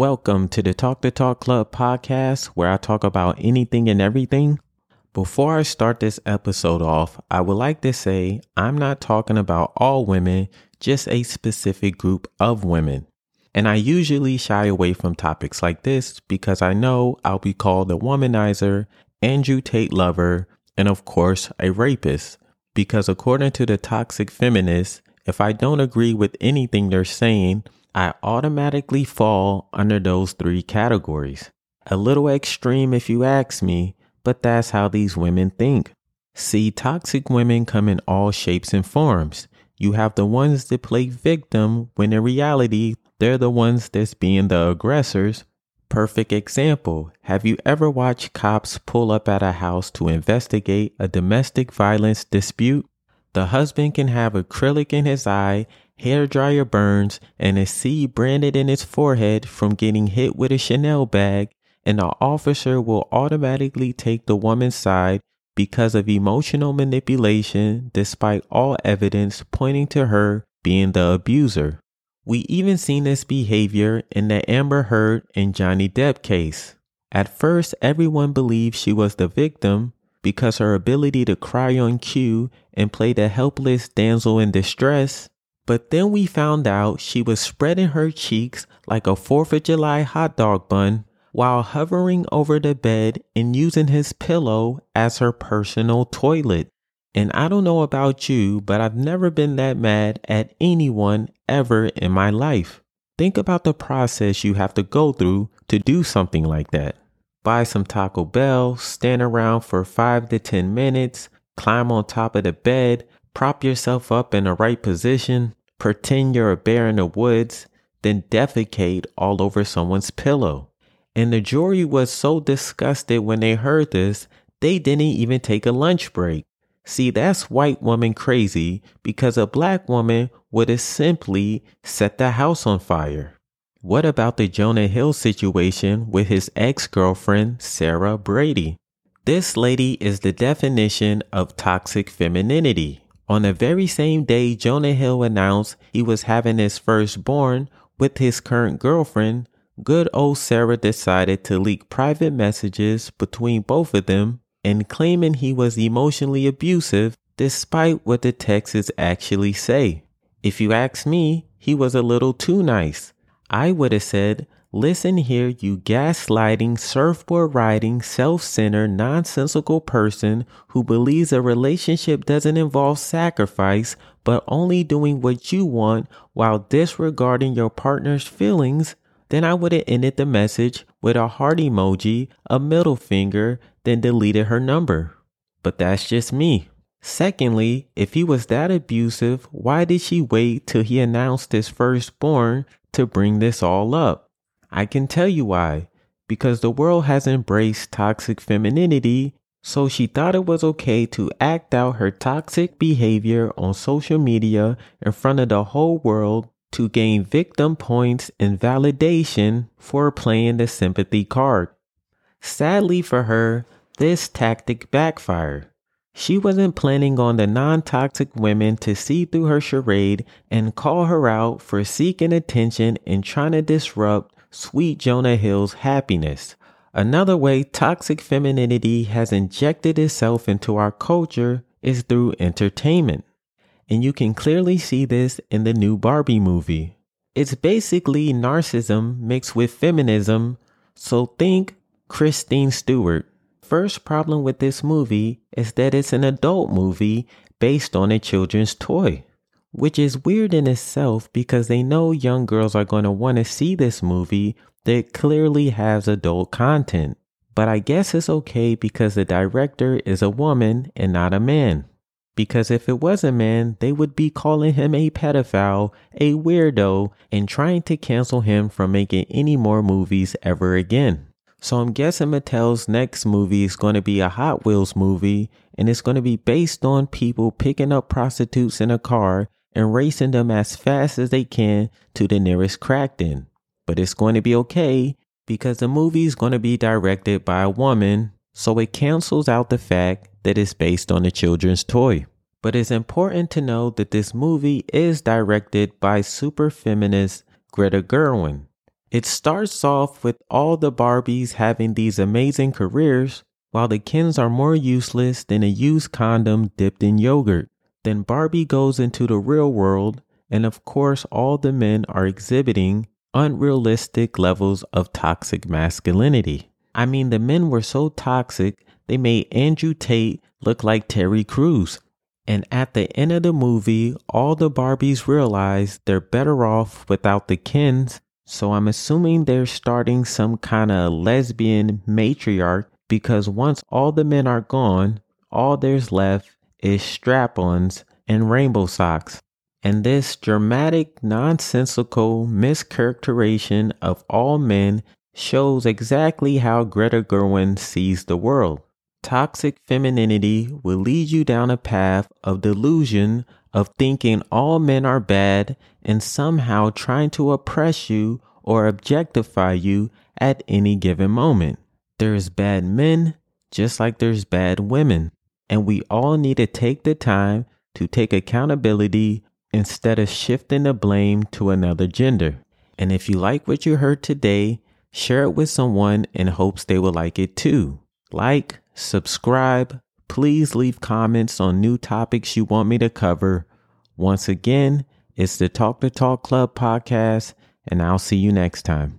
Welcome to the Talk the Talk Club podcast, where I talk about anything and everything. Before I start this episode off, I would like to say I'm not talking about all women, just a specific group of women. And I usually shy away from topics like this because I know I'll be called a womanizer, Andrew Tate lover, and of course, a rapist. Because according to the toxic feminists, if I don't agree with anything they're saying, I automatically fall under those three categories. A little extreme if you ask me, but that's how these women think. See, toxic women come in all shapes and forms. You have the ones that play victim when in reality, they're the ones that's being the aggressors. Perfect example. Have you ever watched cops pull up at a house to investigate a domestic violence dispute? The husband can have acrylic in his eye hair dryer burns, and a C branded in his forehead from getting hit with a Chanel bag, and the officer will automatically take the woman's side because of emotional manipulation, despite all evidence pointing to her being the abuser. We even seen this behavior in the Amber Heard and Johnny Depp case. At first, everyone believed she was the victim because her ability to cry on cue and play the helpless damsel in distress but then we found out she was spreading her cheeks like a 4th of July hot dog bun while hovering over the bed and using his pillow as her personal toilet. And I don't know about you, but I've never been that mad at anyone ever in my life. Think about the process you have to go through to do something like that. Buy some Taco Bell, stand around for 5 to 10 minutes, climb on top of the bed, prop yourself up in the right position, pretend you're a bear in the woods, then defecate all over someone's pillow. And the jury was so disgusted when they heard this, they didn't even take a lunch break. See, that's white woman crazy because a black woman would have simply set the house on fire. What about the Jonah Hill situation with his ex girlfriend, Sarah Brady? This lady is the definition of toxic femininity. On the very same day Jonah Hill announced he was having his firstborn with his current girlfriend, good old Sarah decided to leak private messages between both of them and claiming he was emotionally abusive despite what the texts actually say. If you ask me, he was a little too nice. I would have said, Listen here, you gaslighting, surfboard riding, self centered, nonsensical person who believes a relationship doesn't involve sacrifice, but only doing what you want while disregarding your partner's feelings. Then I would have ended the message with a heart emoji, a middle finger, then deleted her number. But that's just me. Secondly, if he was that abusive, why did she wait till he announced his firstborn to bring this all up? I can tell you why. Because the world has embraced toxic femininity, so she thought it was okay to act out her toxic behavior on social media in front of the whole world to gain victim points and validation for playing the sympathy card. Sadly for her, this tactic backfired. She wasn't planning on the non toxic women to see through her charade and call her out for seeking attention and trying to disrupt sweet Jonah Hill's happiness. Another way toxic femininity has injected itself into our culture is through entertainment. And you can clearly see this in the new Barbie movie. It's basically narcissism mixed with feminism, so think Christine Stewart. First problem with this movie is that it's an adult movie based on a children's toy which is weird in itself because they know young girls are going to want to see this movie that clearly has adult content. But I guess it's okay because the director is a woman and not a man. Because if it was a man, they would be calling him a pedophile, a weirdo, and trying to cancel him from making any more movies ever again. So I'm guessing Mattel's next movie is going to be a Hot Wheels movie, and it's going to be based on people picking up prostitutes in a car and racing them as fast as they can to the nearest crack den. But it's going to be okay because the movie is going to be directed by a woman, so it cancels out the fact that it's based on a children's toy. But it's important to know that this movie is directed by super feminist Greta Gerwig. It starts off with all the Barbies having these amazing careers, while the Kens are more useless than a used condom dipped in yogurt. Then Barbie goes into the real world, and of course, all the men are exhibiting unrealistic levels of toxic masculinity. I mean, the men were so toxic, they made Andrew Tate look like Terry Crews. And at the end of the movie, all the Barbies realize they're better off without the Kens. So I'm assuming they're starting some kind of lesbian matriarch because once all the men are gone, all there's left is strap ons and rainbow socks. And this dramatic, nonsensical mischaracterization of all men shows exactly how Greta Gerwig sees the world. Toxic femininity will lead you down a path of delusion of thinking all men are bad and somehow trying to oppress you or objectify you at any given moment. There's bad men just like there's bad women, and we all need to take the time to take accountability instead of shifting the blame to another gender. And if you like what you heard today, share it with someone in hopes they will like it too. Like, subscribe, please leave comments on new topics you want me to cover. Once again, it's the Talk the Talk Club podcast, and I'll see you next time.